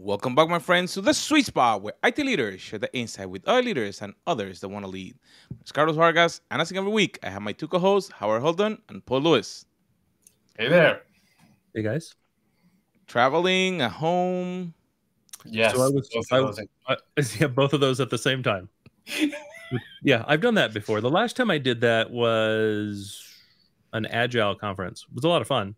Welcome back, my friends, to the sweet spot where IT leaders share the insight with other leaders and others that want to lead. It's Carlos Vargas, and as in every week, I have my two co-hosts, Howard Holton and Paul Lewis. Hey there. Hey guys. Traveling at home. Yes. So I was, both I was. I, yeah, both of those at the same time. yeah, I've done that before. The last time I did that was an agile conference. It was a lot of fun.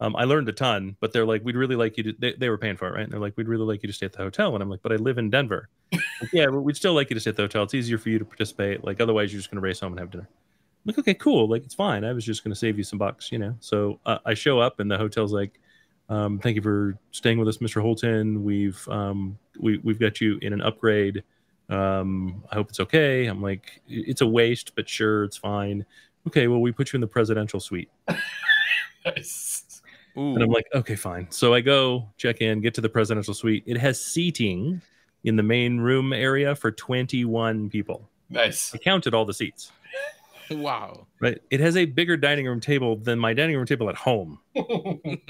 Um, I learned a ton, but they're like, we'd really like you to. They, they were paying for it, right? And they're like, we'd really like you to stay at the hotel. And I'm like, but I live in Denver. Like, yeah, but we'd still like you to stay at the hotel. It's easier for you to participate. Like, otherwise, you're just going to race home and have dinner. I'm like, okay, cool. Like, it's fine. I was just going to save you some bucks, you know. So uh, I show up, and the hotel's like, um, thank you for staying with us, Mr. Holton. We've um, we, we've got you in an upgrade. Um, I hope it's okay. I'm like, it's a waste, but sure, it's fine. Okay, well, we put you in the presidential suite. Nice. Ooh. And I'm like, okay, fine. So I go check in, get to the presidential suite. It has seating in the main room area for 21 people. Nice. I counted all the seats. wow. Right. It has a bigger dining room table than my dining room table at home. and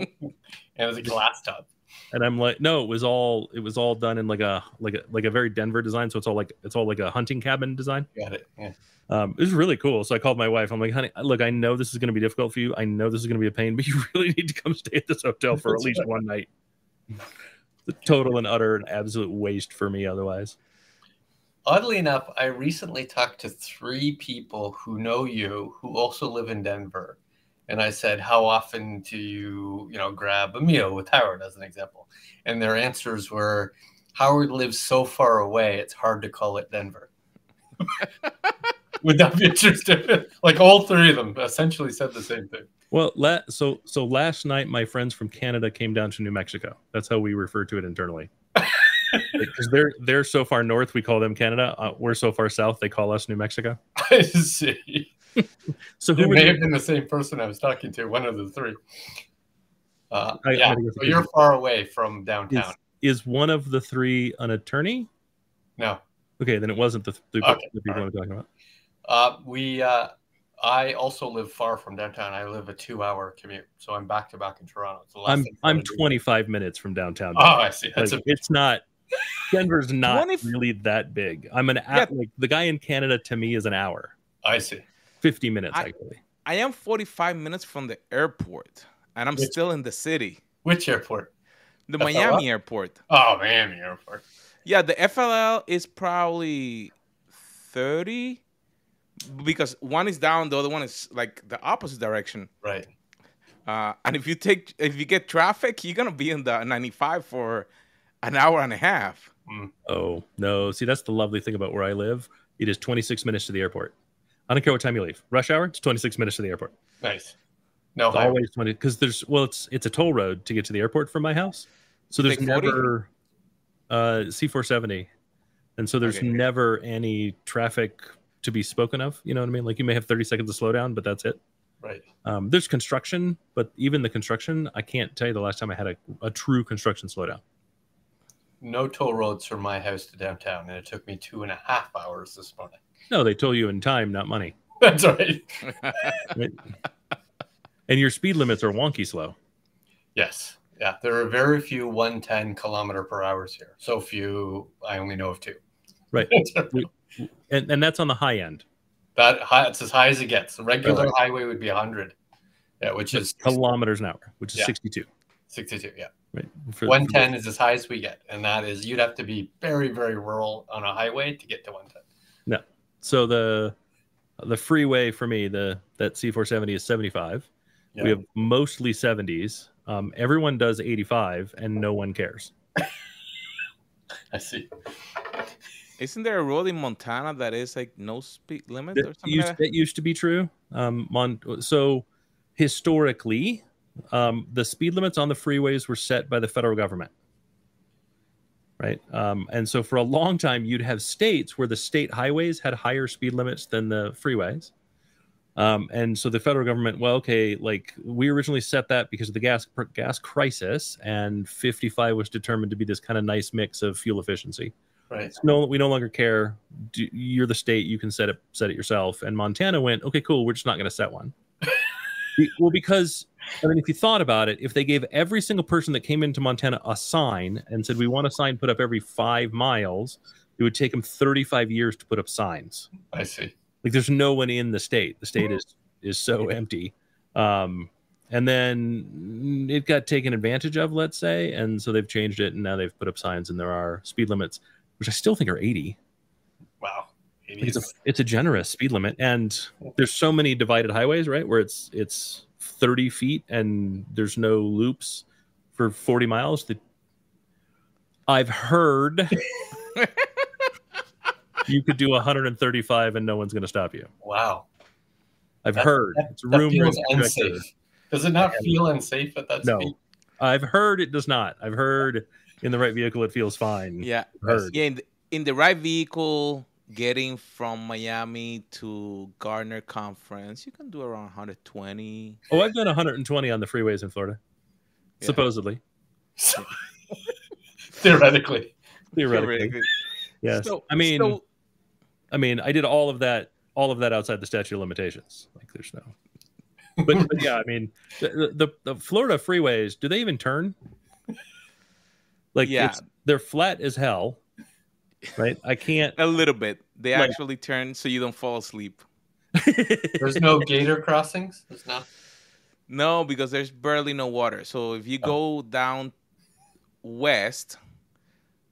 it's a glass top. And I'm like, no, it was all it was all done in like a like a like a very Denver design. So it's all like it's all like a hunting cabin design. Got it. Yeah. Um, it was really cool. So I called my wife. I'm like, honey, look, I know this is going to be difficult for you. I know this is going to be a pain, but you really need to come stay at this hotel for at least one night. The total and utter and absolute waste for me otherwise. Oddly enough, I recently talked to three people who know you who also live in Denver. And I said, How often do you, you know, grab a meal with Howard as an example? And their answers were Howard lives so far away, it's hard to call it Denver. Would that be interesting? like all three of them essentially said the same thing. Well, la- so so last night my friends from Canada came down to New Mexico. That's how we refer to it internally. Because they're they're so far north, we call them Canada. Uh, we're so far south, they call us New Mexico. I see. So who It may the- have been the same person I was talking to, one of the three. Uh, I- I yeah, gotta so you're far away from downtown. is one of the three an attorney? No, Okay, then it wasn't the, the, Okay, the people all I'm talking about. uh, we. Uh, I also live far from downtown. I live a two-hour commute, so I'm back to back in Toronto. It's less I'm I'm 25 minutes from downtown. Oh, I see. That's Like, a, it's not Denver's not 20 really that big. I'm an Yeah. like the guy in Canada to me is an hour, I see. 50 minutes I- actually. I am 45 minutes from the airport, and I'm Which- still in the city. Which airport? The FLL? Miami airport. Oh, Miami Airport. Yeah, the FLL is probably 30 because one is down, the other one is like the opposite direction. Right. Uh, and if you take if you get traffic, you're gonna be in the 95 for an hour and a half. Oh no! See, that's the lovely thing about where I live. It is 26 minutes to the airport. I don't care what time you leave. Rush hour, it's 26 minutes to the airport. Nice. No, It's always 20 because there's well, it's it's a toll road to get to the airport from my house. So there's take 40? never uh, C470, and so there's Okay. never any traffic to be spoken of. You know what I mean? Like you may have 30 seconds of slowdown, but that's it. right. Um, there's construction, but even the construction, I can't tell you the last time I had a, a true construction slowdown. No toll roads from my house to downtown, and it took me two and a half hours this morning. No, they told you in time, not money. That's right. Right? and your speed limits are wonky slow. Yes. Yeah. There are very few 110 kilometer per hours here. So few. I only know of two. Right. And, and that's on the high end. that high, it's as high as it gets. The regular Right. highway would be 100. Yeah, which is kilometers an hour, which is Yeah. 62. 62. Yeah. Right. For- 110 is as high as we get. And that is, you'd have to be very, very rural on a highway to get to 110. So the the freeway for me, the that C470 is 75. Yeah. We have mostly 70s. Um, everyone does 85, and no one cares. I see. Isn't there a road in Montana that is like no speed limit or That something? used, like that? that used to be true. Um, Mon- so historically, um, the speed limits on the freeways were set by the federal government. Right. Um, and so for a long time, you'd have states where the state highways had higher speed limits than the freeways. Um, and so the federal government, well, okay, like we originally set that because of the gas gas crisis, and 55 was determined to be this kind of nice mix of fuel efficiency. Right. So no, we no longer care. Do, you're the state; you can set it set it yourself. And Montana went, okay, cool. We're just not going to set one. Well, because I mean, if you thought about it, if they gave every single person that came into Montana a sign and said, we want a sign put up every five miles, it would take them 35 years to put up signs. I see. Like there's no one in the state. The state is is so empty. Um, and then it got taken advantage of, let's say, and so they've changed it, and now they've put up signs, and there are speed limits, which I still think are 80. Wow. It's a it's a generous speed limit, and there's so many divided highways, right, where it's it's 30 feet and there's no loops for 40 miles. That I've heard you could do 135 and no one's going to stop you. Wow. I've That- heard that- it's That rumored. feels unsafe. Does it not feel unsafe at that No. speed? I've heard it does not. I've heard in the right vehicle it feels fine. Yeah, I've heard. yeah. In the, in the right vehicle, getting from Miami to Gartner Conference, you can do around 120. Oh, I've done 120 on the freeways in Florida, Yeah. supposedly, So, theoretically. theoretically. Yes. So- I mean, so- I mean, I did all of that, all of that outside the statute of limitations. Like, there's no. But, but yeah, I mean, the, the the Florida freeways, do they even turn? Like, Yeah. it's, they're flat as hell, right? I can't. a little bit. They Like- actually turn so you don't fall asleep. There's no gator crossings. There's not. No, because there's barely no water. So if you oh. go down west,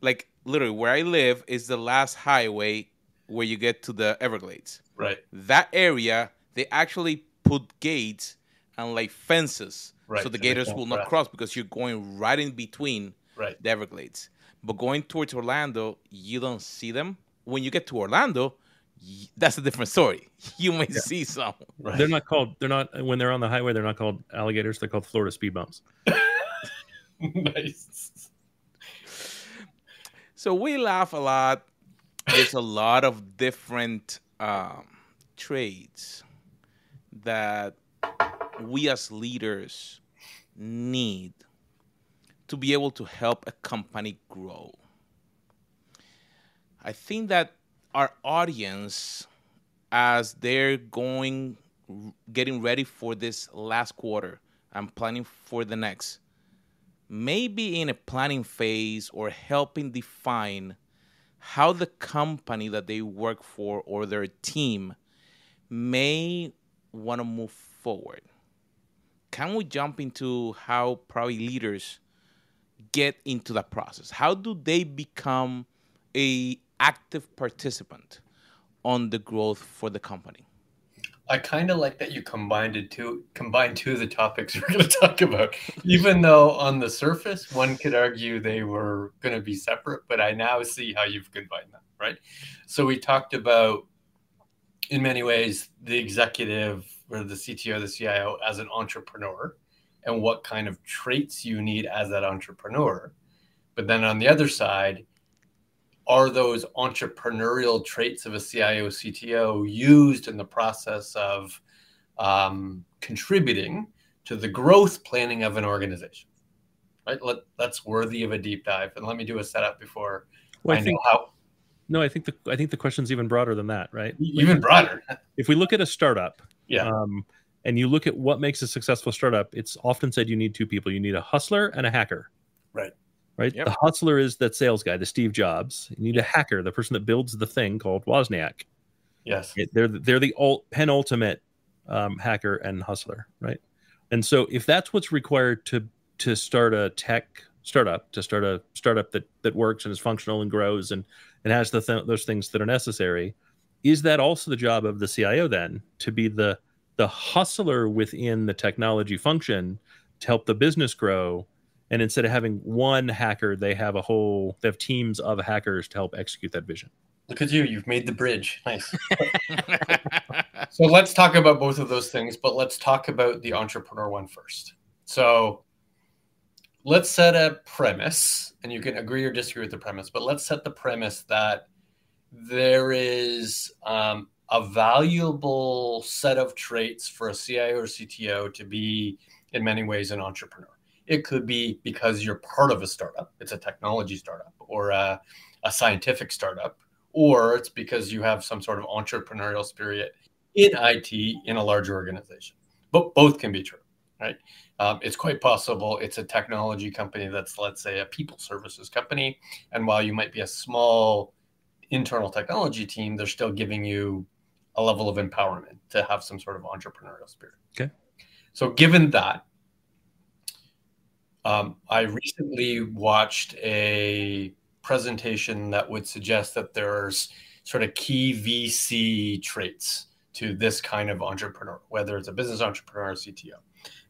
like literally where I live is the last highway where you get to the Everglades. Right. That area, they actually put gates and like fences Right, so the so gators will not cross. cross because you're going right in between Right. the Everglades. But going towards Orlando, you don't see them. When you get to Orlando, that's a different story. You may see some. Right. They're not called. They're not when they're on the highway. They're not called alligators. They're called Florida speed bumps. nice. So we laugh a lot. There's a lot of different um, trades that we as leaders need to be able to help a company grow. I think that our audience, as they're going, getting ready for this last quarter and planning for the next, maybe in a planning phase or helping define how the company that they work for or their team may want to move forward. Can we jump into how probably leaders get into that process? How do they become a active participant on the growth for the company? I kind of like that you combined it two combined two of the topics we're going to talk about. Even though on the surface one could argue they were going to be separate, but I now see how you've combined them, right? So we talked about in many ways the executive or the CTO, the CIO as an entrepreneur and what kind of traits you need as that entrepreneur. But then on the other side, are those entrepreneurial traits of a CIO, CTO used in the process of um, contributing to the growth planning of an organization? Right, Let, that's worthy of a deep dive. And let me do a setup before Well, I, I know think how no. I think the I think the question's even broader than that, right? even broader. If we look at a startup, Yeah. um, and you look at what makes a successful startup, it's often said you need two people. You need a hustler and a hacker. Right. Right. Yep. The hustler is that sales guy, the Steve Jobs. You need a hacker, the person that builds the thing called Wozniak. Yes. It- they're they're the ult, penultimate um, hacker and hustler, right? And so if that's what's required to to start a tech startup, to start a startup that that works and is functional and grows and and has the th- those things that are necessary, is that also the job of the CIO then to be the the hustler within the technology function to help the business grow? And instead of having one hacker, they have a whole they have teams of hackers to help execute that vision. Look at you. You've made the bridge. Nice. So let's talk about both of those things, but let's talk about the entrepreneur one first. So let's set a premise, and you can agree or disagree with the premise, but let's set the premise that there is um, a valuable set of traits for a CIO or CTO to be, in many ways, an entrepreneur. It could be because you're part of a startup, it's a technology startup or a, a scientific startup, or it's because you have some sort of entrepreneurial spirit in IT in a large organization. But both can be true. right? Um, it's quite possible it's a technology company that's, let's say, a people services company. And while you might be a small internal technology team, they're still giving you a level of empowerment to have some sort of entrepreneurial spirit. Okay. So, given that, um, I recently watched a presentation that would suggest that there's sort of key VC traits to this kind of entrepreneur, whether it's a business entrepreneur or CTO.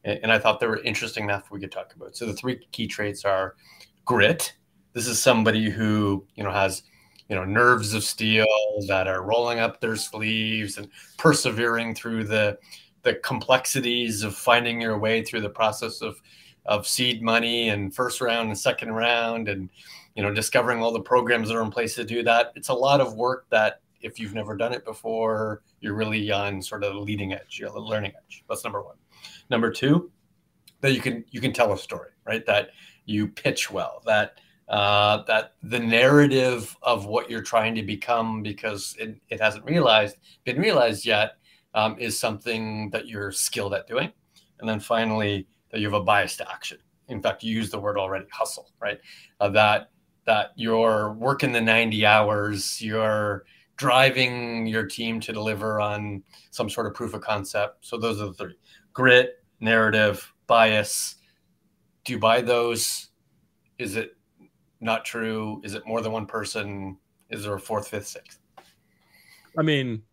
And, and I thought they were interesting enough we could talk about. So the three key traits are grit. This is somebody who you know has you know nerves of steel that are rolling up their sleeves and persevering through the the complexities of finding your way through the process of of seed money and first round and second round and you know discovering all the programs that are in place to do that. It's a lot of work that if you've never done it before you're really on sort of the leading edge you're the learning edge. That's number one. Number two that you can you can tell a story right? That you pitch well that uh, that the narrative of what you're trying to become because it, it hasn't realized been realized yet um, is something that you're skilled at doing. And then finally that you have a bias to action. In fact you used the word already hustle right? Uh, that that you're working the 90 hours you're driving your team to deliver on some sort of proof of concept. So those are the three grit narrative bias. Do you buy those? Is it not true is it more than one person is there a fourth fifth sixth I mean,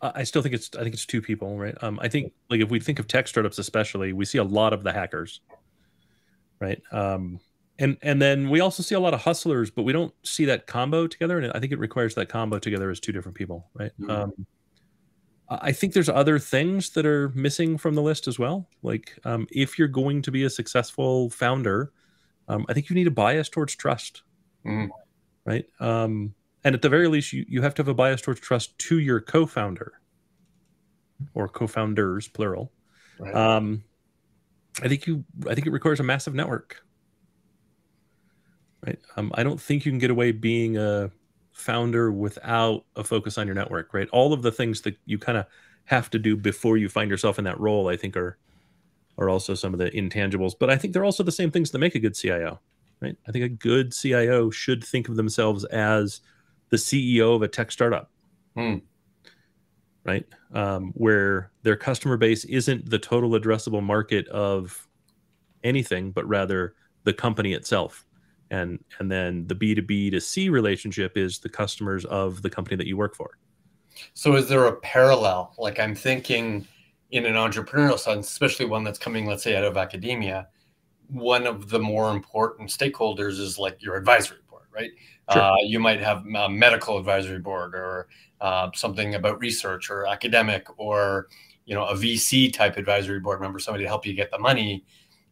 I still think it's I think it's two people, right? Um, I think like if we think of tech startups, especially, we see a lot of the hackers, right? Um, and and then we also see a lot of hustlers, but we don't see that combo together. And I think it requires that combo together as two different people, right? Mhm. Um, I I think there's other things that are missing from the list as well. Like um, if you're going to be a successful founder, um, I think you need a bias towards trust, Mhm. right? Um, and at the very least, you, you have to have a bias towards trust to your co-founder or co-founders, plural. right Um, I think you. I think it requires a massive network. Right. Um, I don't think you can get away being a founder without a focus on your network. Right. All of the things that you kind of have to do before you find yourself in that role, I think, are are also some of the intangibles. But I think they're also the same things that make a good CIO. Right. I think a good CIO should think of themselves as the CEO of a tech startup. Hmm. Right. Um, where their customer base isn't the total addressable market of anything, but rather the company itself. And and then the B two B to C relationship is the customers of the company that you work for. So is there a parallel? Like I'm thinking in an entrepreneurial sense, especially one that's coming, let's say, out of academia, one of the more important stakeholders is like your advisory board, right? Sure. Uh, you might have a medical advisory board or uh, something about research or academic or you know a VC type advisory board member, somebody to help you get the money.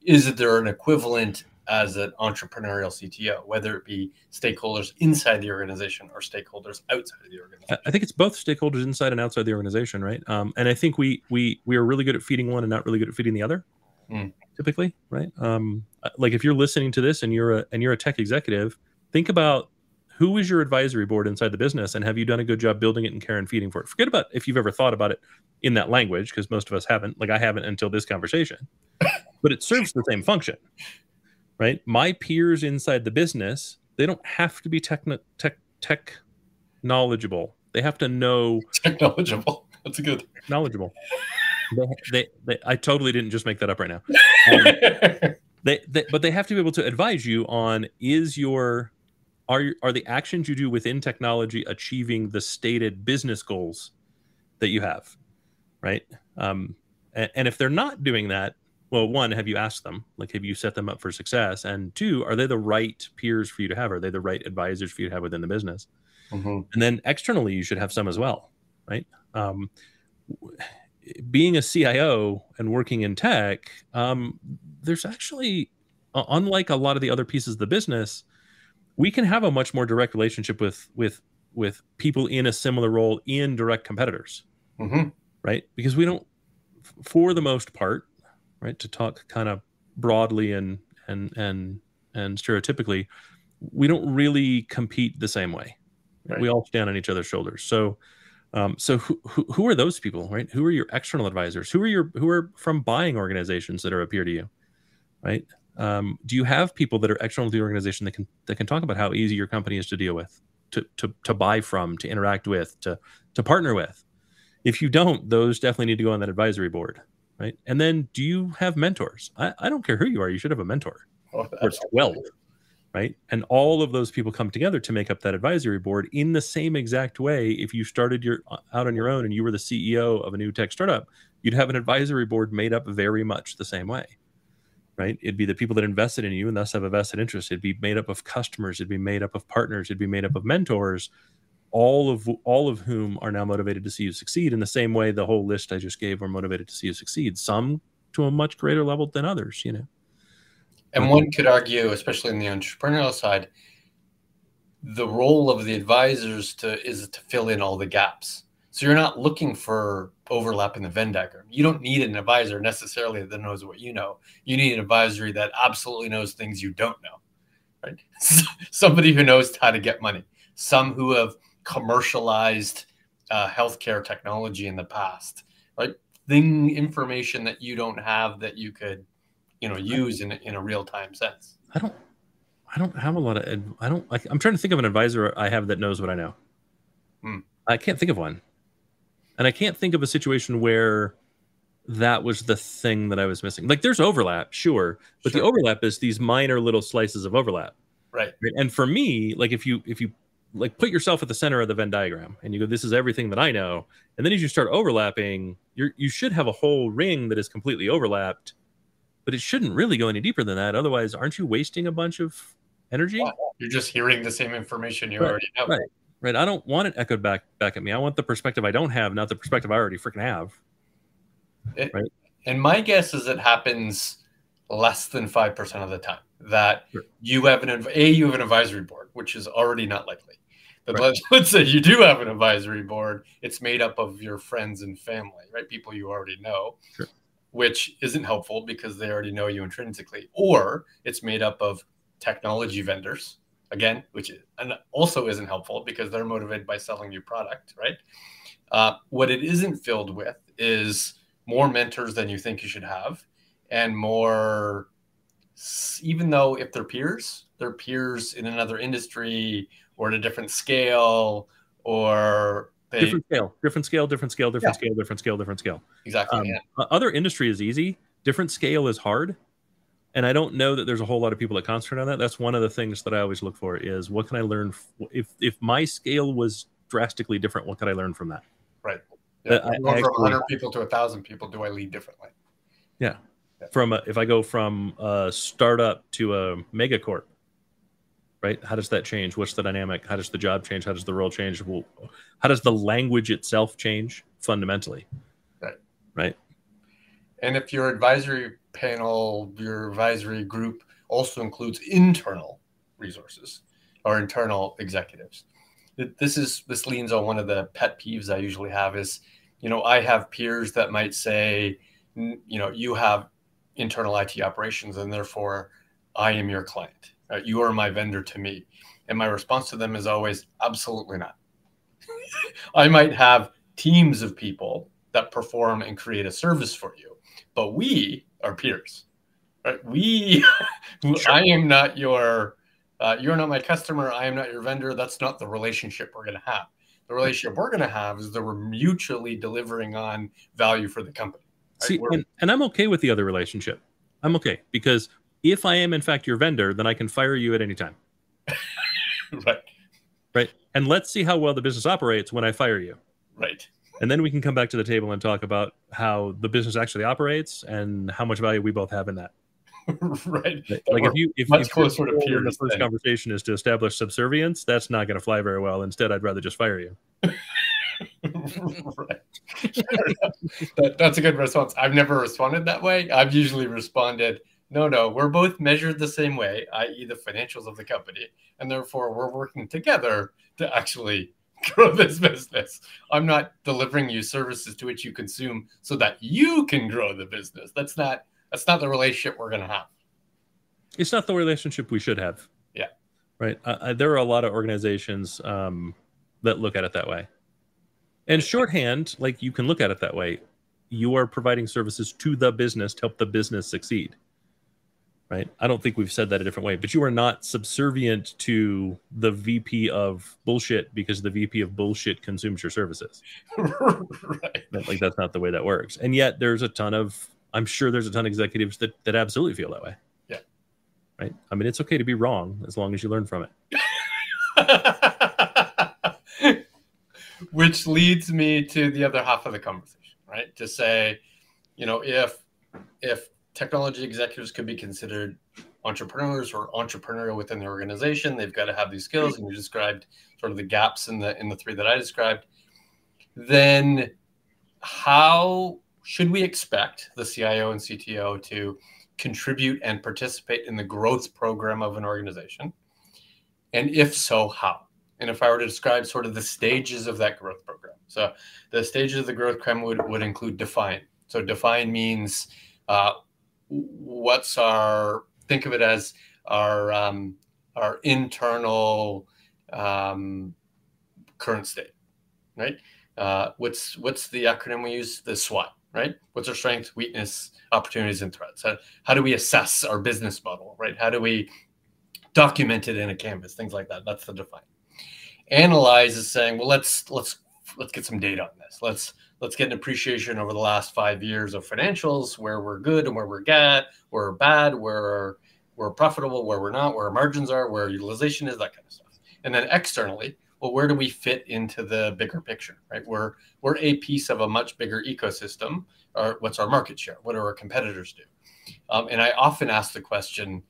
Is there an equivalent as an entrepreneurial CTO, whether it be stakeholders inside the organization or stakeholders outside of the organization? I- think it's both stakeholders inside and outside the organization, right? Um, and I think we we we are really good at feeding one and not really good at feeding the other, Mm. typically, right? Um, like if you're listening to this and you're a and you're a tech executive, think about who is your advisory board inside the business, and have you done a good job building it and care and feeding for it? Forget about if you've ever thought about it in that language, because most of us haven't. Like I haven't until this conversation, but it serves the same function, right? My peers inside the business, they don't have to be tech tech tech knowledgeable. They have to know knowledgeable. That's good. knowledgeable. they, they, they, I totally didn't just make that up right now. Um, they, they, but they have to be able to advise you on is your are are the actions you do within technology achieving the stated business goals that you have, right? Um, and, and if they're not doing that, well, one, have you asked them? Like, have you set them up for success? And two, are they the right peers for you to have? Are they the right advisors for you to have within the business? Mhm. and then externally you should have some as well right um, being a cio and working in tech um, there's actually uh, unlike a lot of the other pieces of the business we can have a much more direct relationship with with with people in a similar role in direct competitors Mhm. right because we don't for the most part right to talk kind of broadly and and and and stereotypically we don't really compete the same way Right. we all stand on each other's shoulders so Um, so who, who who are those people, right? Who are your external advisors? Who are your who are from buying organizations that are appear to you, right? Um, do you have people that are external to the organization that can that can talk about how easy your company is to deal with, to to to buy from, to interact with, to to partner with? If you don't, those definitely need to go on that advisory board, right? And then, do you have mentors? I, I don't care who you are, you should have a mentor. Oh, or 12 right? And all of those people come together to make up that advisory board in the same exact way. If you started your uh, out on your own and you were the ceo of a new tech startup you'd have an advisory board made up very much the same way right? It'd be the people that invested in you and thus have a vested interest. It'd be made up of customers. It'd be made up of partners. It'd be made up of mentors all of all of whom are now motivated to see you succeed in the same way the whole list i just gave are motivated to see you succeed some to a much greater level than others you know And one could argue, especially in the entrepreneurial side, the role of the advisors to is to fill in all the gaps. So you're not looking for overlap in the Venn diagram. You don't need an advisor necessarily that knows what you know. You need an advisory that absolutely knows things you don't know. Right? Somebody who knows how to get money. Some who have commercialized uh, healthcare technology in the past. Right? Thing information that you don't have that you could you know use in a, in a real time sense. I don't I don't have a lot of ad- I don't like I'm trying to think of an advisor I have that knows what I know. Hmm. I can't think of one. And I can't think of a situation where that was the thing that I was missing. Like there's overlap, sure, but the overlap is these minor little slices of overlap. Right. Right? And for me, like if you if you like put yourself at the center of the Venn diagram and you go, this is everything that I know, and then as you start overlapping, you're you should have a whole ring that is completely overlapped, but it shouldn't really go any deeper than that. Otherwise, aren't you wasting a bunch of energy? You're just hearing the same information you Right, already know. right. Right. I don't want it echoed back back at me. I want the perspective I don't have, not the perspective I already freaking have. Right. And my guess is it happens less than 5% of the time that Sure. you have an a you have an advisory board, which is already not likely. But Right. let's, let's say you do have an advisory board, it's made up of your friends and family, right? People you already know. Sure. Which isn't helpful because they already know you intrinsically, or it's made up of technology vendors, again, which is, and also isn't helpful because they're motivated by selling you product, right? Uh, what it isn't filled with is more mentors than you think you should have, and more, even though if they're peers, they're peers in another industry or at a different scale, or they Different scale, different scale, different scale, different scale, different scale, different scale. exactly Um, yeah. uh, Other industry is easy. Different scale is hard. And I don't know that there's a whole lot of people that concentrate on that. That's one of the things that I always look for is what can I learn if if my scale was drastically different, what could I learn from that? Yeah, I- I going from actually- 100 people to a thousand people, do I lead differently? Yeah. From a, if I go from a startup to a megacorp, right? How does that change? What's the dynamic? How does the job change? How does the role change? How does the language itself change fundamentally? Right. Right. And if your advisory panel, your advisory group also includes internal resources or internal executives, this is this leans on one of the pet peeves I usually have is, you know, I have peers that might say, you know, you have internal IT operations and therefore I am your client. Right? You are my vendor to me. And my response to them is always, absolutely not. I might have teams of people that perform and create a service for you, but we are peers, right? We, Sure. I am not your, uh, you're not my customer. I am not your vendor. That's not the relationship we're going to have. The relationship we're going to have is that we're mutually delivering on value for the company. right? See, and, and I'm okay with the other relationship. I'm okay because if I am in fact your vendor, then I can fire you at any time, right, right? And let's see how well the business operates when I fire you, right. and then we can come back to the table and talk about how the business actually operates and how much value we both have in that. right. Like We're if you if, much if your closer to the first than- conversation is to establish subservience, that's not going to fly very well. Instead, I'd rather just fire you. right. That, that's a good response. I've never responded that way. I've usually responded, no, no, we're both measured the same way, i.e., the financials of the company. And therefore, we're working together to actually grow this business. I'm not delivering you services to which you consume so that you can grow the business. That's not that's not the relationship we're going to have. It's not the relationship we should have. Yeah. Right. Uh, there are a lot of organizations um, that look at it that way. And shorthand, like you can look at it that way. You are providing services to the business to help the business succeed. Right? I don't think we've said that a different way, but you are not subservient to the VP of bullshit because the VP of bullshit consumes your services. right. Like that's not the way that works. And yet there's a ton of I'm sure there's a ton of executives that that absolutely feel that way. Yeah. Right? I mean, it's okay to be wrong as long as you learn from it. Which leads me to the other half of the conversation, right? To say, you know, if if technology executives could be considered entrepreneurs or entrepreneurial within the organization, they've got to have these skills, and you described sort of the gaps in the in the three that I described. Then, how should we expect the CIO and CTO to contribute and participate in the growth program of an organization? And if so, how? And if I were to describe sort of the stages of that growth program, so the stages of the growth program would, would include define. So define means uh, what's our think of it as our um, our internal um, current state, right? Uh, what's what's the acronym we use? The SWOT, right? What's our strength, weakness, opportunities, and threats? How, how do we assess our business model, right? How do we document it in a canvas? Things like that. That's the define. Analyze is saying, well, let's let's let's get some data on this. Let's let's get an appreciation over the last five years of financials, where we're good and where we're bad, where we're bad, where we're profitable, where we're not, where our margins are, where utilization is, that kind of stuff. And then externally, well, where do we fit into the bigger picture, right? We're we're a piece of a much bigger ecosystem. Or what's our market share? What do our competitors do? Um, and I often ask the question,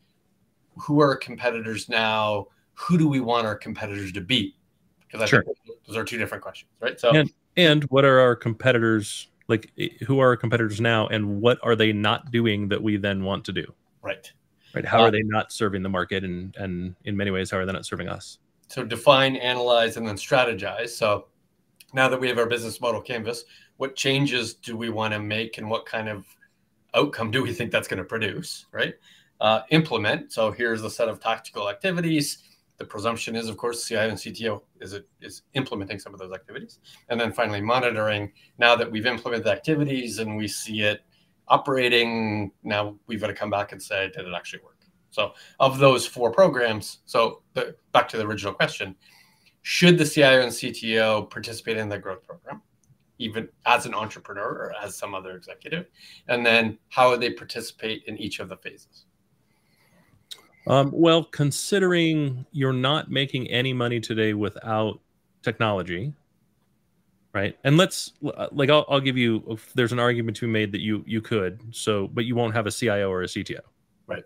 who are our competitors now? Who do we want our competitors to be? Because I Sure. think those are two different questions, right? So And and what are our competitors like who are our competitors now and what are they not doing that we then want to do? right. Right? How Uh, are they not serving the market and and in many ways how are they not serving us? So define, analyze, and then strategize. So now that we have our business model canvas, what changes do we want to make and what kind of outcome do we think that's going to produce, right? Uh, implement. So here's the set of tactical activities. The presumption is, of course, CIO and CTO is is implementing some of those activities, and then finally monitoring. Now that we've implemented the activities and we see it operating, now we've got to come back and say, did it actually work? So of those four programs, so the, back to the original question, should the CIO and CTO participate in the growth program, even as an entrepreneur or as some other executive? And then how would they participate in each of the phases? Um, well, considering you're not making any money today without technology, right? And let's like I'll, I'll give you. if There's an argument to be made that you you could so, but you won't have a CIO or a CTO, Right.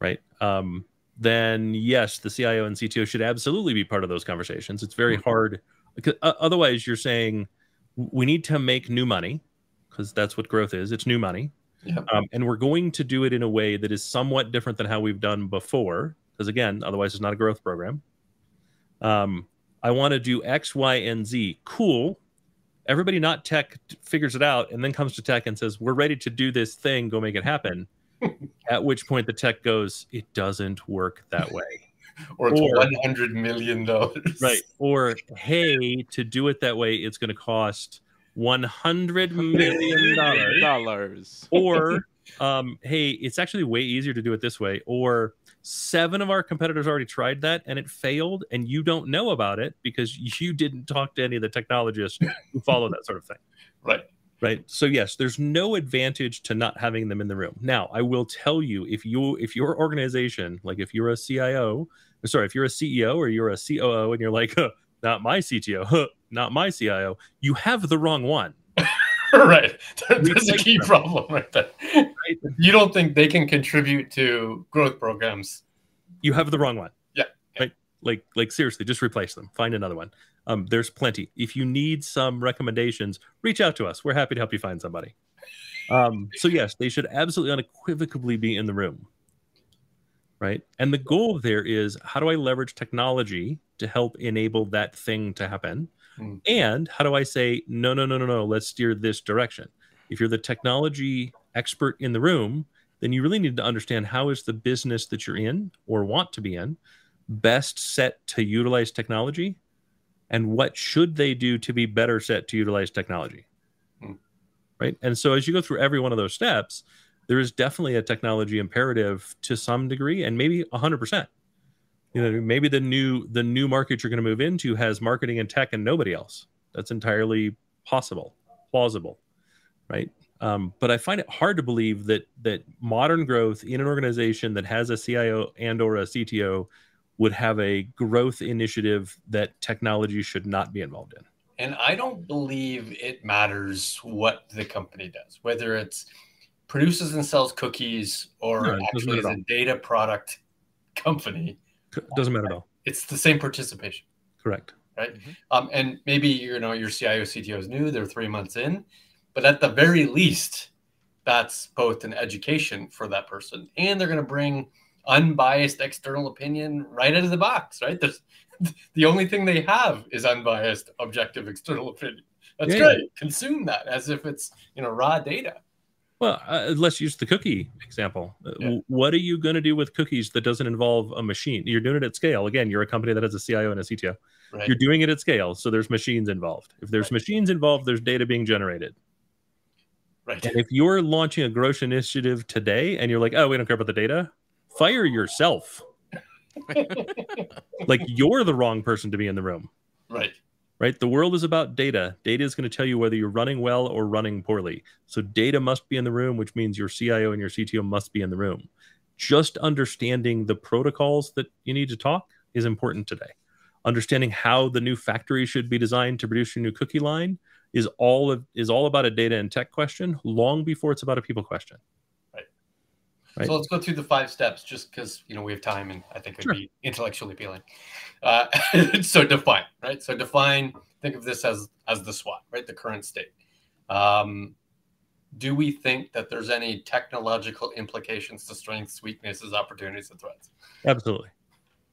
Right. Um, then yes, the CIO and CTO should absolutely be part of those conversations. It's very Mhm. hard. Because, uh, otherwise, you're saying we need to make new money because that's what growth is. It's new money. Um, and we're going to do it in a way that is somewhat different than how we've done before. Because again, otherwise it's not a growth program. Um, I want to do X, Y, and Z. Cool. Everybody not tech figures it out and then comes to tech and says, We're ready to do this thing, go make it happen. At which point the tech goes, It doesn't work that way. Or it's Or- one hundred million dollars. right. Or, hey, to do it that way, it's going to cost $100 million. or um, hey, it's actually way easier to do it this way. Or seven of our competitors already tried that and it failed, and you don't know about it because you didn't talk to any of the technologists who follow that sort of thing. Right. Right. So yes, there's no advantage to not having them in the room. Now, I will tell you if you if your organization, like if you're a CIO, sorry, if you're a CEO or you're a COO and you're like, huh, not my CTO, not my CIO, you have the wrong one. right. That's a key problem right there. You don't think they can contribute to growth programs? you have the wrong one. Yeah. Right. Like like seriously, just replace them. Find another one. Um, there's plenty. If you need some recommendations, reach out to us. We're happy to help you find somebody. Um, so yes, they should absolutely unequivocally be in the room. Right. And the goal there is how do I leverage technology to help enable that thing to happen? Hmm. And how do I say, no, no, no, no, no, let's steer this direction? If you're the technology expert in the room, then you really need to understand how is the business that you're in or want to be in best set to utilize technology and what should they do to be better set to utilize technology Hmm. right and so as you go through every one of those steps there is definitely a technology imperative to some degree and maybe 100% you know maybe the new the new market you're going to move into has marketing and tech and nobody else. That's entirely possible plausible right? Um, but i find it hard to believe that that modern growth in an organization that has a cio and or a cto would have a growth initiative that technology should not be involved in. And I don't believe it matters what the company does, whether it's produces and sells cookies or No, actually is a data product company. Doesn't matter at all It's the same participation. correct Um, and maybe you know your CIO CTO is new; they're three months in, but at the very least, that's both an education for that person, and they're going to bring unbiased external opinion right out of the box. Right? There's the only thing they have is unbiased, objective external opinion. That's Yeah. great. Consume that as if it's you know raw data. Well, uh, let's use the cookie example. Uh, Yeah. What are you going to do with cookies that doesn't involve a machine? You're doing it at scale. Again, you're a company that has a CIO and a CTO. Right? You're doing it at scale, so there's machines involved. If there's Right. machines involved, there's data being generated. right. And if you're launching a growth initiative today and you're like, "Oh, we don't care about the data," fire yourself. like you're the wrong person to be in the room. right. Right? The world is about data. Data is going to tell you whether you're running well or running poorly. So data must be in the room, which means your CIO and your CTO must be in the room. Just understanding the protocols that you need to talk is important today. Understanding how the new factory should be designed to produce your new cookie line is all of, is all about a data and tech question long before it's about a people question. Right. So let's go through the five steps, just because you know we have time, and I think it'd Sure. be intellectually appealing. Uh, so define, right? So define. Think of this as as the SWOT, right? The current state. Um, do we think that there's any technological implications to strengths, weaknesses, opportunities, and threats? Absolutely.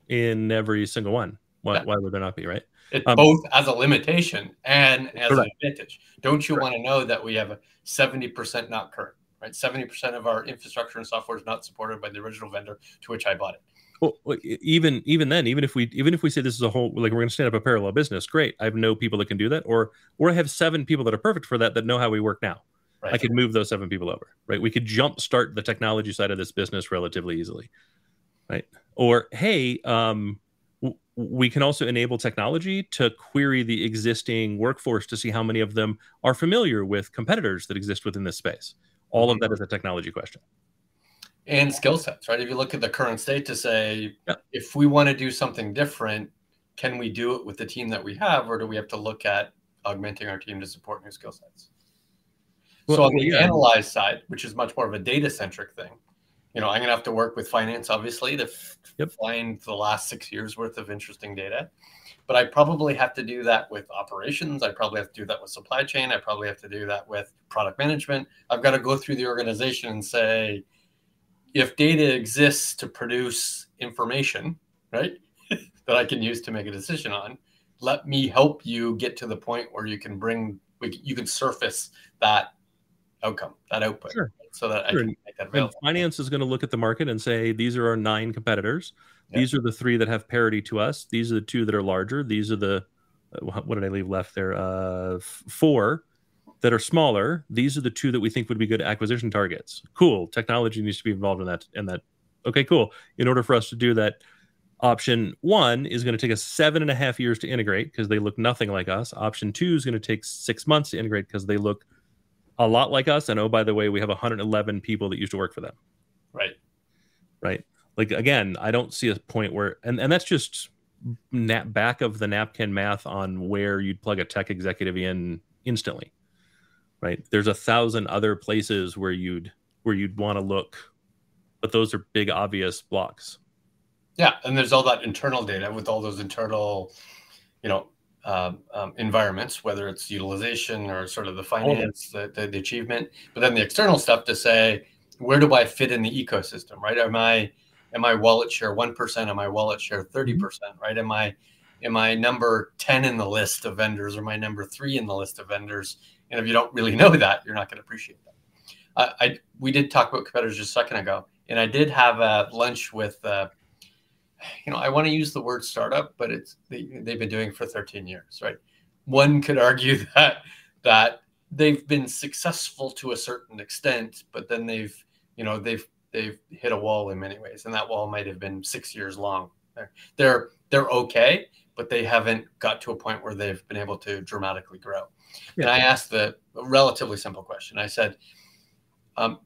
In every single one. Why, Yeah. why would there not be, right? It, Um, both as a limitation and as Correct. an advantage. Don't you want to know that we have a seventy percent not current, right? Seventy percent of our infrastructure and software is not supported by the original vendor to which I bought it. Well, even even then, even if we even if we say this is a whole like we're going to stand up a parallel business, great. I have no people that can do that, or or I have seven people that are perfect for that that know how we work now. Right. I could move those seven people over, right? We could jump start the technology side of this business relatively easily, right? Or hey, um, w- we can also enable technology to query the existing workforce to see how many of them are familiar with competitors that exist within this space. All of that is a technology question. and skill sets, right? If you look at the current state to say, Yep. if we want to do something different, can we do it with the team that we have, or do we have to look at augmenting our team to support new skill sets? so on the yeah. analyze side, which is much more of a data centric thing, you know, I'm going to have to work with finance, obviously, to Yep. find the last six years worth of interesting data. But I probably have to do that with operations. I probably have to do that with supply chain. I probably have to do that with product management. I've got to go through the organization and say, if data exists to produce information, right, that I can use to make a decision on, let me help you get to the point where you can bring, you can surface that outcome, that output, Sure. so that Sure. I can make that And available. finance is going to look at the market and say, these are our nine competitors. Yeah. These are the three that have parity to us. These are the two that are larger. These are the, uh, what did I leave left there? Uh, four that are smaller. These are the two that we think would be good acquisition targets. Cool. Technology needs to be involved in that. And that, okay, cool. In order for us to do that, option one is going to take us seven and a half years to integrate because they look nothing like us. Option two is going to take six months to integrate because they look a lot like us. And oh, by the way, we have 111 people that used to work for them Right. right? Like again, I don't see a point where, and and that's just nap back of the napkin math on where you'd plug a tech executive in instantly, right? There's a thousand other places where you'd where you'd want to look, but those are big obvious blocks. Yeah, and there's all that internal data with all those internal, you know, um, um, environments, whether it's utilization or sort of the finance, the, the, the achievement, but then the external stuff to say, where do I fit in the ecosystem, right? Am I, am I wallet share one percent? Am I wallet share thirty percent? Right? Am I, am I number ten in the list of vendors, or am I number three in the list of vendors? And if you don't really know that, you're not going to appreciate that. I, I we did talk about competitors just a second ago, and I did have a lunch with. Uh, you know, I want to use the word startup, but it's they, they've been doing for 13 years, right? One could argue that that they've been successful to a certain extent, but then they've, you know, they've they've hit a wall in many ways, and that wall might have been six years long. They're they're, they're okay, but they haven't got to a point where they've been able to dramatically grow. Yeah. And I asked the relatively simple question. I said, um,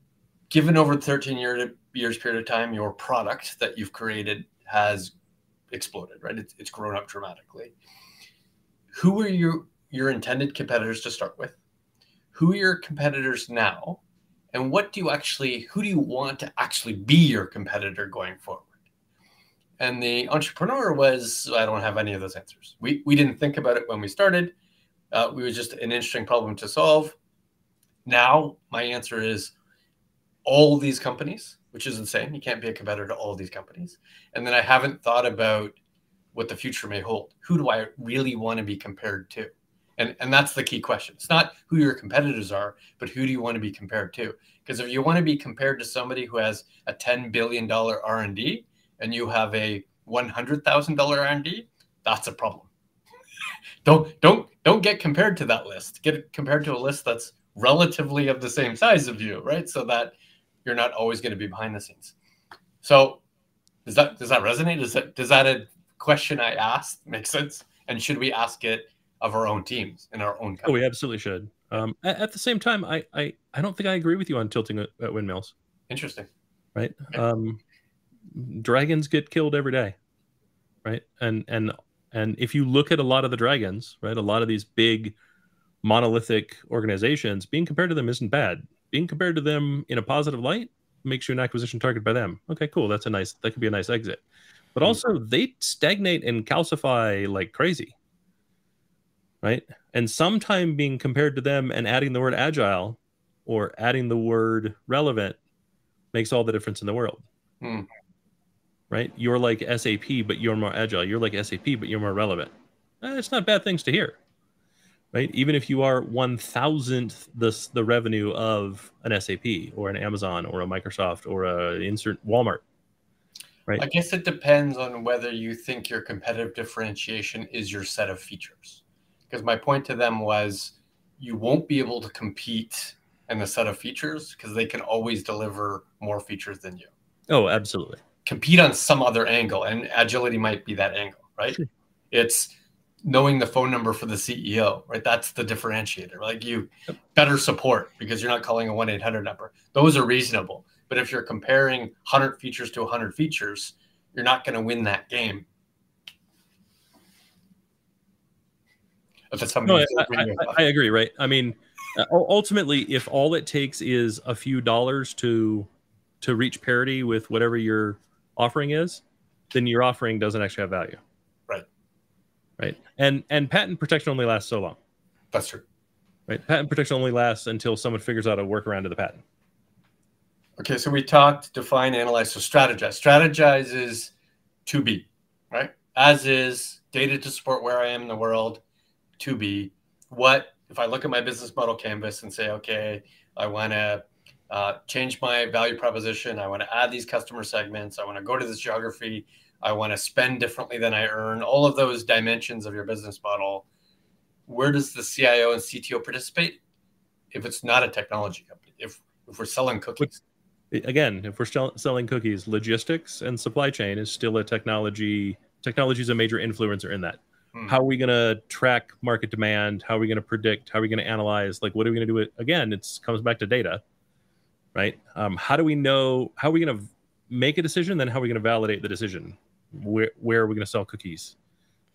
given over 13 year, years period of time, your product that you've created has exploded, right? It's, it's grown up dramatically. Who are your your intended competitors to start with? Who are your competitors now? And what do you actually, who do you want to actually be your competitor going forward? And the entrepreneur was, I don't have any of those answers. We, we didn't think about it when we started. Uh, we was just an interesting problem to solve. Now, my answer is all these companies, which is insane. You can't be a competitor to all these companies. And then I haven't thought about what the future may hold. Who do I really want to be compared to? And, and that's the key question. It's not who your competitors are, but who do you want to be compared to? Because if you want to be compared to somebody who has a $10 billion R&D and you have a $100,000 R&D, that's a problem. don't don't don't get compared to that list. Get compared to a list that's relatively of the same size of you, right? So that you're not always going to be behind the scenes. So does that does that resonate? Does that does that a question I asked make sense? And should we ask it of our own teams in our own company. Oh, we absolutely should. Um, at, at, the same time, I, I, I don't think I agree with you on tilting at, at windmills. Interesting. Right. Okay. Um, dragons get killed every day. Right. And, and, and if you look at a lot of the dragons, right, a lot of these big monolithic organizations, being compared to them isn't bad. Being compared to them in a positive light makes you an acquisition target by them. Okay, cool. That's a nice, that could be a nice exit. But hmm. also, they stagnate and calcify like crazy right? And sometime being compared to them and adding the word agile or adding the word relevant makes all the difference in the world. Hmm. Right? You're like SAP, but you're more agile. You're like SAP, but you're more relevant. Eh, it's not bad things to hear. Right? Even if you are one thousandth the, the revenue of an SAP or an Amazon or a Microsoft or a insert Walmart. Right. I guess it depends on whether you think your competitive differentiation is your set of features because my point to them was you won't be able to compete in the set of features because they can always deliver more features than you. Oh, absolutely. Compete on some other angle, and agility might be that angle, right? Sure. It's knowing the phone number for the CEO, right? That's the differentiator. Like you yep. better support because you're not calling a 1 800 number. Those are reasonable. But if you're comparing 100 features to 100 features, you're not going to win that game if it's something. No, I, I, I, agree. Right. I mean, uh, ultimately, if all it takes is a few dollars to to reach parity with whatever your offering is, then your offering doesn't actually have value. Right. Right. And and patent protection only lasts so long. That's true. Right. Patent protection only lasts until someone figures out a workaround to the patent. Okay, so we talked, define, analyze, so strategize. Strategize is to be, right? As is data to support where I am in the world, to be what if I look at my business model canvas and say, okay, I want to uh, change my value proposition. I want to add these customer segments. I want to go to this geography. I want to spend differently than I earn. All of those dimensions of your business model. Where does the CIO and CTO participate? If it's not a technology company, if if we're selling cookies. Again, if we're selling cookies, logistics and supply chain is still a technology. Technology is a major influencer in that. Hmm. How are we going to track market demand? How are we going to predict? How are we going to analyze? Like, what are we going to do? It again, it comes back to data, right? Um, how do we know? How are we going to make a decision? Then how are we going to validate the decision? Where where are we going to sell cookies?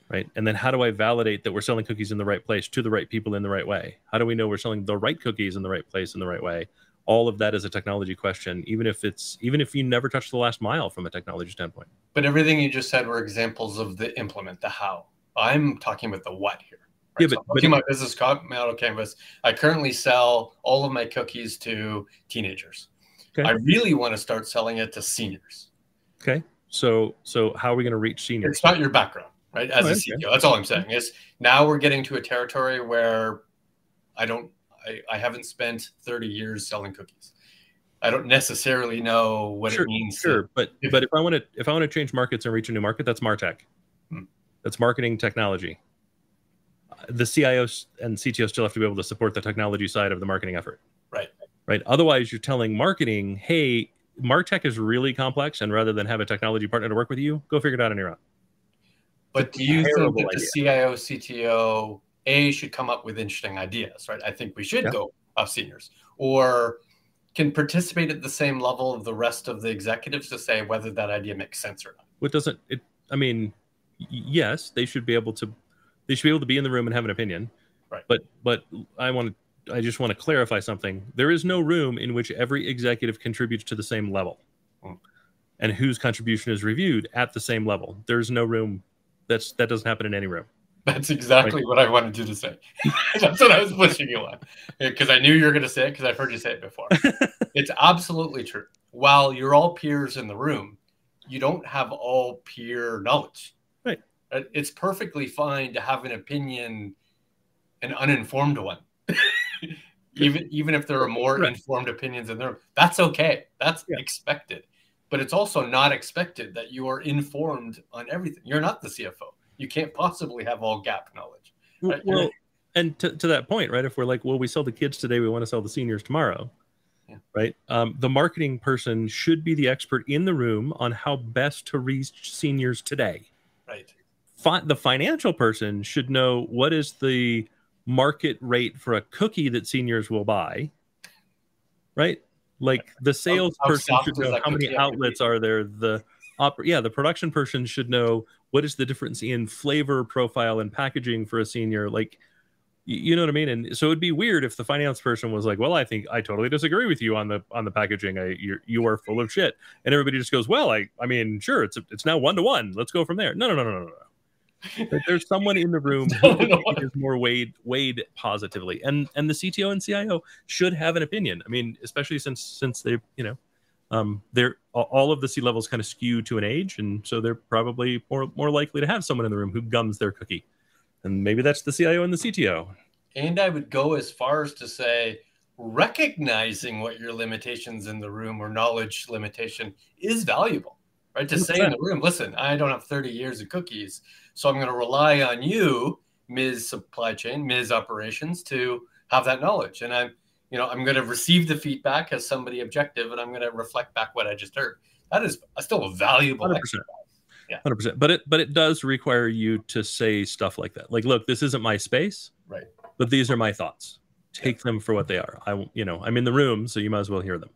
Right. And then how do I validate that we're selling cookies in the right place to the right people in the right way? How do we know we're selling the right cookies in the right place in the right way? All of that is a technology question, even if it's even if you never touch the last mile from a technology standpoint. But everything you just said were examples of the implement, the how. I'm talking about the what here. Right? Yeah, but, so but, my business model canvas, I currently sell all of my cookies to teenagers. Okay. I really want to start selling it to seniors. Okay. So so how are we going to reach seniors? It's not your background, right? As oh, a CEO, that's all I'm saying. Is now we're getting to a territory where I don't, I, I haven't spent 30 years selling cookies. I don't necessarily know what sure, it means. Sure, to, but if- but if I want to if I want to change markets and reach a new market, that's Martech. That's marketing technology. Uh, The CIO and CTO still have to be able to support the technology side of the marketing effort. Right. Right. Otherwise, you're telling marketing, "Hey, Martech is really complex, and rather than have a technology partner to work with you, go figure it out on your own." But do you think terrible that the CIO, CTO, A, should come up with interesting ideas, right? I think we should Yeah. go off seniors or can participate at the same level of the rest of the executives to say whether that idea makes sense or not. What doesn't it? I mean, y- yes, they should be able to. They should be able to be in the room and have an opinion. Right. But but I want to. I just want to clarify something. There is no room in which every executive contributes to the same level, Hmm. and whose contribution is reviewed at the same level. There's no room. That's that doesn't happen in any room. That's exactly what I wanted you to say. That's what I was pushing you on because I knew you were going to say it because I've heard you say it before. it's absolutely true. While you're all peers in the room, you don't have all peer knowledge. Uh, It's perfectly fine to have an opinion, an uninformed one. even even if there are more Right. informed opinions in there, that's okay. That's Yeah. expected. But it's also not expected that you are informed on everything. You're not the CFO. You can't possibly have all GAAP knowledge. Right. well, and to, to that point, right? If we're like, well, we sell the kids today, we want to sell the seniors tomorrow, Yeah. right? Um, the marketing person should be the expert in the room on how best to reach seniors today. Right. Fi- the financial person should know what is the market rate for a cookie that seniors will buy, right? Like the salesperson should know how many cookie have to be? outlets are there. The oper- yeah, the production person should know what is the difference in flavor profile and packaging for a senior. Like, you know what I mean? And so it'd be weird if the finance person was like, "Well, I think I totally disagree with you on the on the packaging. I you're, you are full of shit." And everybody just goes, "Well, I I mean, sure, it's it's now one to one. Let's go from there." No, no, no, no, no, no. There's someone in the room who is more weighed weighed positively, and and the CTO and CIO should have an opinion. I mean, especially since since they you know um, they're all of the C levels kind of skew to an age, and so they're probably more more likely to have someone in the room who gums their cookie, and maybe that's the CIO and the CTO. And I would go as far as to say recognizing what your limitations in the room or knowledge limitation is valuable, right? To say in the room, listen, I don't have 30 years of cookies, so I'm going to rely on you, Ms. Supply Chain, Ms. Operations, to have that knowledge. And I'm, you know, I'm going to receive the feedback as somebody objective, and I'm going to reflect back what I just heard. That is still a valuable Hundred exercise. percent. Yeah. Hundred percent. But it but it does require you to say stuff like that. Like, look, this isn't my space, Right. but these are my thoughts. Take them for what they are. I, you know, I'm in the room, so you might as well hear them.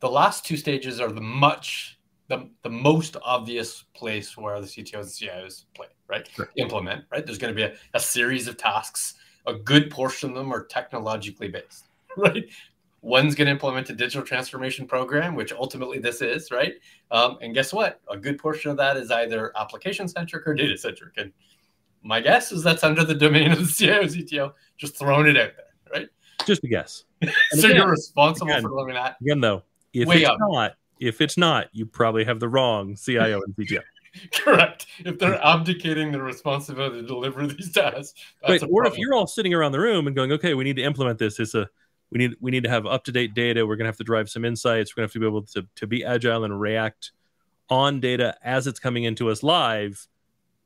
the last two stages are the much the, the most obvious place where the CTOs and CIOs play, right? Sure. Implement, right? There's going to be a, a series of tasks. A good portion of them are technologically based, right? One's going to implement a digital transformation program, which ultimately this is, right? Um, and guess what? A good portion of that is either application centric or data centric. And my guess is that's under the domain of the CIO, CTO, just throwing it out there, right? Just a guess. so again- you're responsible again- for doing that. Again, though, if Way it's up. not, if it's not, you probably have the wrong CIO and CTO. Correct. If they're abdicating the responsibility to deliver these tasks, a Or if you're all sitting around the room and going, okay, we need to implement this. It's a we need we need to have up to date data. We're gonna have to drive some insights. We're gonna have to be able to to be agile and react on data as it's coming into us live.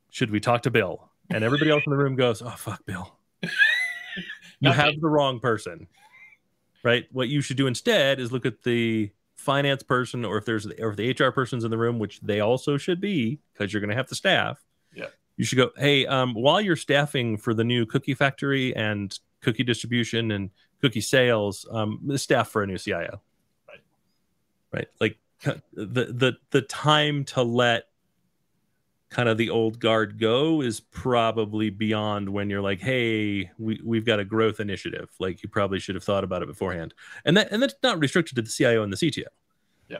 Should we talk to Bill? And everybody else in the room goes, oh fuck, Bill. you have me. the wrong person. Right. What you should do instead is look at the finance person, or if there's or if the HR person's in the room, which they also should be, because you're going to have to staff. Yeah. You should go. Hey, um, while you're staffing for the new cookie factory and cookie distribution and cookie sales, um, staff for a new CIO. Right. Right. Like the the the time to let kind of the old guard go is probably beyond when you're like hey we, we've got a growth initiative like you probably should have thought about it beforehand and that and that's not restricted to the cio and the cto Yeah.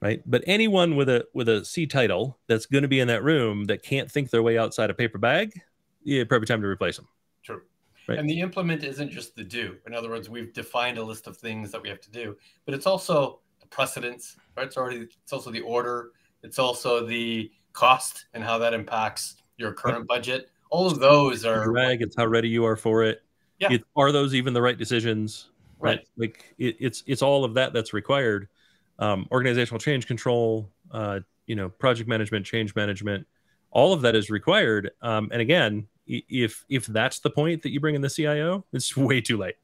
right but anyone with a with a c title that's going to be in that room that can't think their way outside a paper bag yeah probably time to replace them True. Right. And the implement isn't just the do. In other words, we've defined a list of things that we have to do, but it's also the precedence, right? It's already it's also the order, it's also the cost and how that impacts your current budget. All of those are drag it's how ready you are for it. Yeah. It- are those even the right decisions? Right, like it, it's it's all of that that's required. Um, organizational change control uh, you know project management change management all of that is required. Um, and again if if that's the point that you bring in the cio it's way too late.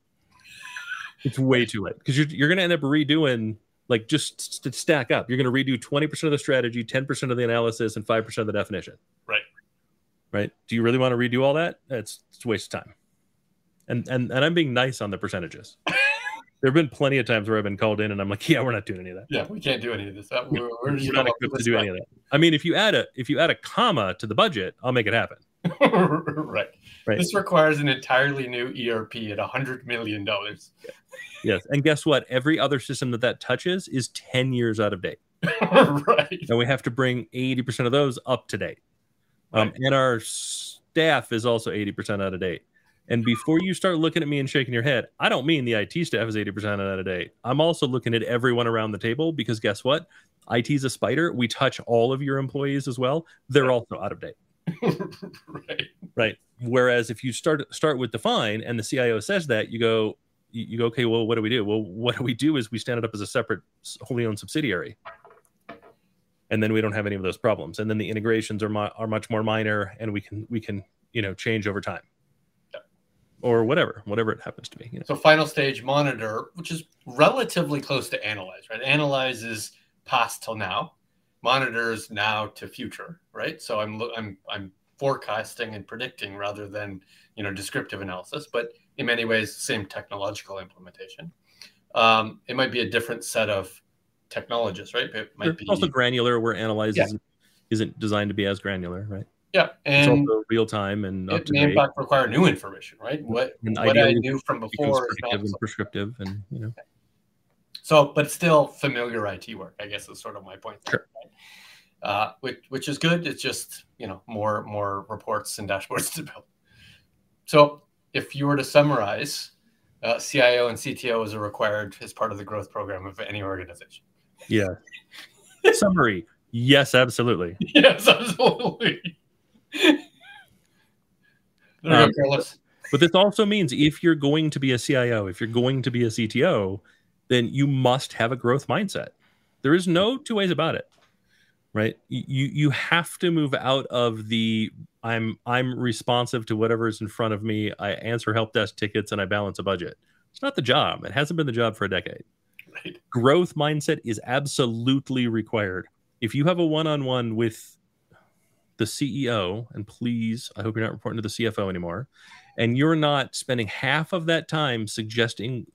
It's way too late. Because you're, you're going to end up redoing like just to stack up you're going to redo 20% of the strategy 10% of the analysis and 5% of the definition right right do you really want to redo all that it's, it's a waste of time and and and i'm being nice on the percentages there have been plenty of times where I've been called in and I'm like, yeah, we're not doing any of that. Yeah, we can't do any of this. Uh, we're, we're, we're not equipped to do any of that. I mean, if you add a if you add a comma to the budget, I'll make it happen. right. Right. This requires an entirely new ERP at a hundred million dollars. Yes, and guess what? Every other system that that touches is ten years out of date. right. And we have to bring eighty percent of those up to date. Um, right. and our staff is also eighty percent out of date. And before you start looking at me and shaking your head, I don't mean the IT staff is 80% out of date. I'm also looking at everyone around the table because guess what? IT is a spider. We touch all of your employees as well. They're also out of date. right. Right. Whereas if you start start with define and the CIO says that, you go, you go, okay, well, what do we do? Well, what do we do is we stand it up as a separate wholly owned subsidiary. And then we don't have any of those problems. And then the integrations are, are much more minor and we can, we can, you know, change over time or whatever, whatever it happens to be. You know? So final stage monitor, which is relatively close to analyze, right? Analyze is past till now, monitors now to future, right? So I'm I'm I'm forecasting and predicting rather than you know descriptive analysis, but in many ways same technological implementation. Um, it might be a different set of technologists, right? It might be also granular where analyze yeah. isn't, designed to be as granular, right? Yeah, and real time and it may in fact require new information, right? What what I knew from before is and prescriptive, and you know. So, but still familiar IT work, I guess, is sort of my point. There, sure. Right? Uh, which which is good. It's just you know more more reports and dashboards to build. So, if you were to summarize, uh, CIO and CTO is a required as part of the growth program of any organization. Yeah. Summary. Yes, absolutely. Yes, absolutely. um, but this also means if you're going to be a CIO, if you're going to be a CTO, then you must have a growth mindset. There is no two ways about it. Right? You you have to move out of the I'm I'm responsive to whatever is in front of me. I answer help desk tickets and I balance a budget. It's not the job. It hasn't been the job for a decade. Right. Growth mindset is absolutely required. If you have a one-on-one with the CEO, and please, I hope you're not reporting to the CFO anymore, and you're not spending half of that time suggesting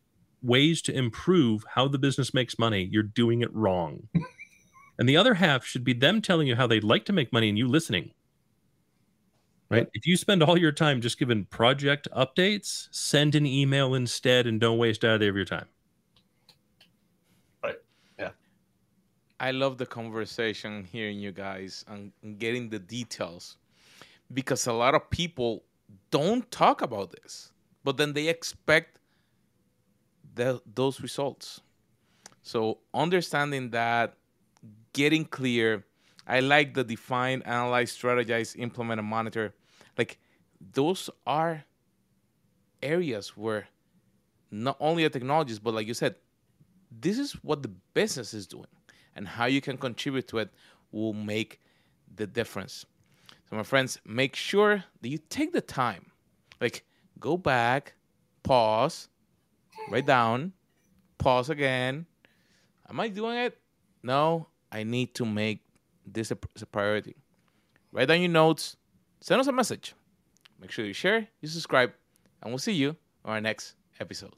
ways to improve how the business makes money, you're doing it wrong. and the other half should be them telling you how they'd like to make money and you listening. Right? If you spend all your time just giving project updates, send an email instead and don't waste either of your time. Right. Yeah. I love the conversation hearing you guys and getting the details because a lot of people don't talk about this, but then they expect the, those results. So understanding that, getting clear. I like the define, analyze, strategize, implement, and monitor. Like those are areas where not only the technologies, but like you said, this is what the business is doing and how you can contribute to it will make the difference. So, my friends, make sure that you take the time. Like, go back, pause, write down, pause again. Am I doing it? No, I need to make this a, a priority. Write down your notes, send us a message. Make sure you share, you subscribe, and we'll see you on our next episode.